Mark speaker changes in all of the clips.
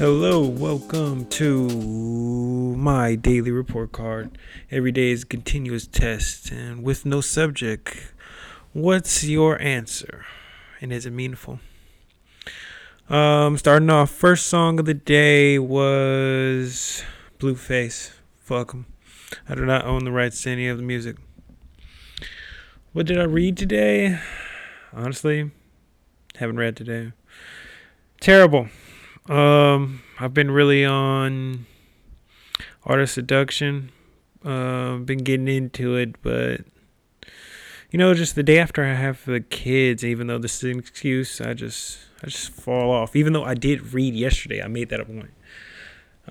Speaker 1: Hello, welcome to my daily report card. Every day is a continuous test, and with no subject, what's your answer? And is it meaningful? Um, starting off, first song of the day was Blueface. Fuck 'em. I do not own the rights to any of the music. What did I read today? Honestly, haven't read today. Terrible. Um, I've been really on art of seduction. Uh, been getting into it, but you know, just the day after I have the kids, even though this is an excuse, I just I just fall off. Even though I did read yesterday, I made that a point.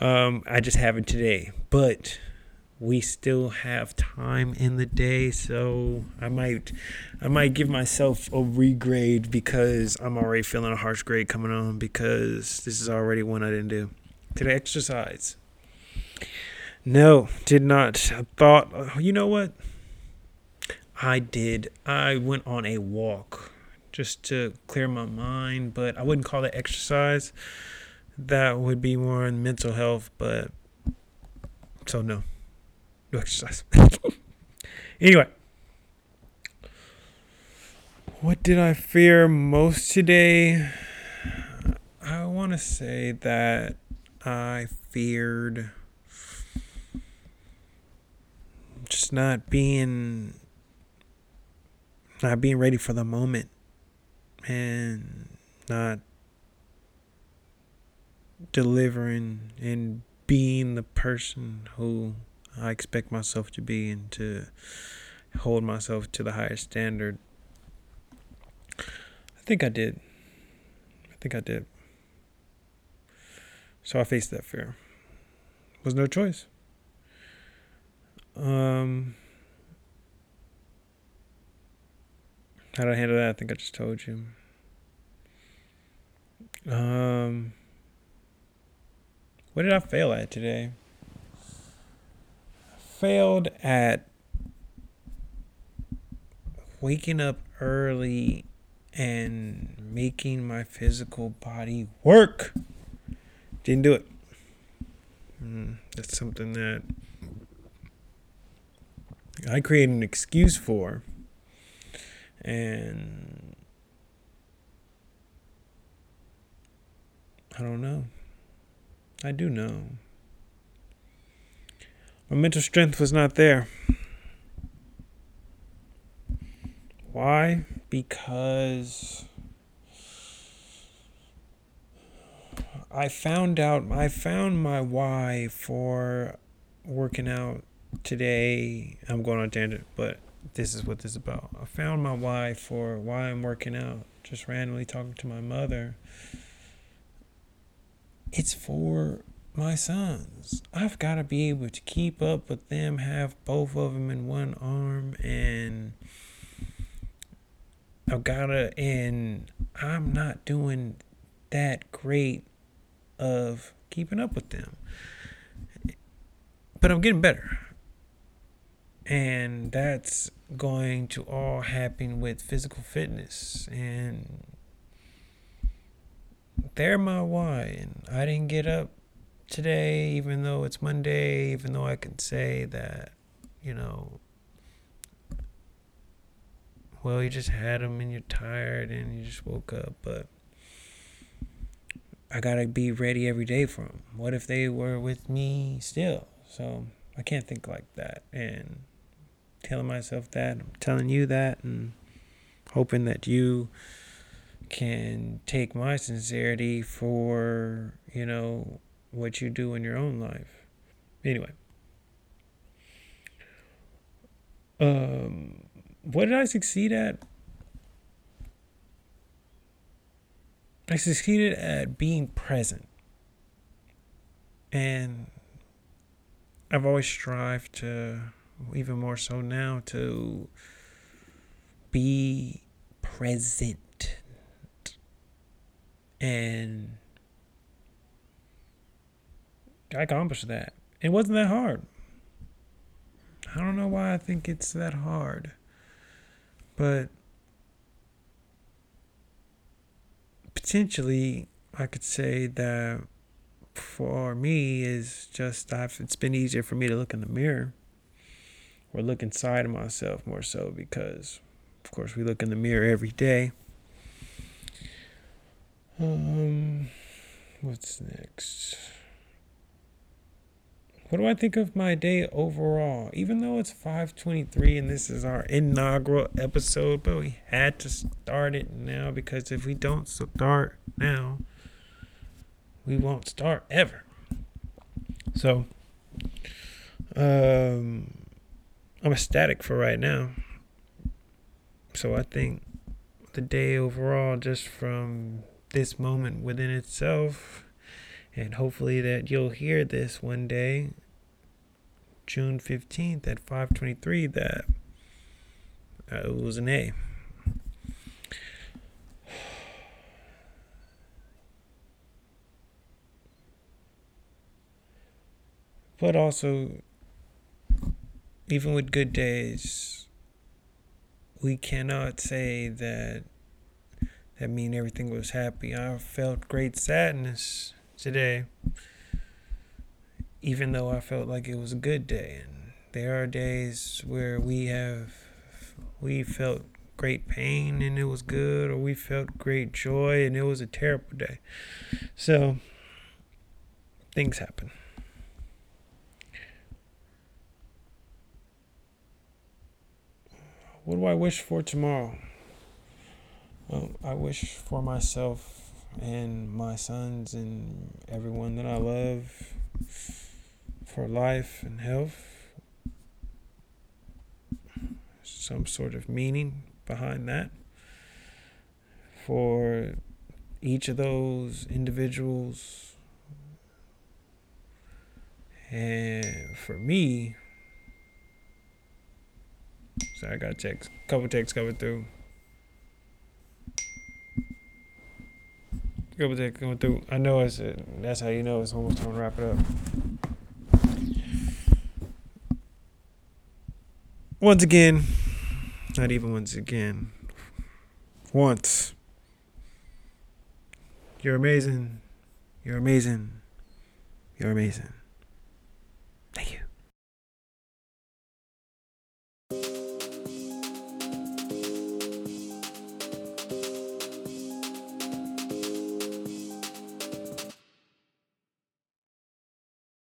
Speaker 1: Um, I just haven't today, but we still have time in the day, so I might I might give myself a regrade because I'm already feeling a harsh grade coming on because this is already one I didn't do. Did I exercise? No, did not. I thought, uh, you know what? I did. I went on a walk just to clear my mind, but I wouldn't call it exercise. That would be more on mental health, but so no. No exercise. anyway. What did I fear most today? I want to say that I feared just not being not being ready for the moment and not delivering and being the person who I expect myself to be and to hold myself to the highest standard. I think I did. I think I did. So I faced that fear. Was no choice. Um how did I handle that? I think I just told you. Um what did I fail at today? Failed at waking up early and making my physical body work. Didn't do it. Mm, that's something that I created an excuse for. And I don't know. I do know. My mental strength was not there. Why? Because I found out, I found my why for working out today. I'm going on tangent, but this is what this is about. I found my why for why I'm working out. Just randomly talking to my mother. It's for my sons. I've got to be able to keep up with them, have both of them in one arm, and I've got to, and I'm not doing that great of keeping up with them. But I'm getting better. And that's going to all happen with physical fitness. And they're my why. And I didn't get up today, even though it's Monday, even though I can say that, you know, well, you just had them and you're tired and you just woke up, but I gotta be ready every day for them. What if they were with me still? So I can't think like that. And telling myself that, I'm telling you that, and hoping that you can take my sincerity for, you know, what you do in your own life. Anyway. Um, what did I succeed at? I succeeded at being present. And I've always strived to, even more so now, to be present. And I accomplished that. It wasn't that hard. I don't know why I think it's that hard. But potentially, I could say that for me is just I've it's been easier for me to look in the mirror or look inside of myself more so because of course we look in the mirror every day. Um what's next? What do I think of my day overall? Even though it's 523 and this is our inaugural episode, but we had to start it now because if we don't start now, we won't start ever. So, um, I'm ecstatic for right now. So I think the day overall, just from this moment within itself, and hopefully that you'll hear this one day, June 15th at 523, that uh, it was an A. But also, even with good days, we cannot say that that mean everything was happy. I felt great sadness today, even though I felt like it was a good day. And there are days where we have we felt great pain and it was good, or we felt great joy and it was a terrible day. So things happen. What do I wish for tomorrow? Well, I wish for myself and my sons and everyone that I love for life and health. Some sort of meaning behind that. For each of those individuals. And for me, so I got texts, couple texts coming through. Couple texts coming through. I know it's uh, that's how you know it's almost time to wrap it up. Once again, not even once again. Once. You're amazing. You're amazing. You're amazing.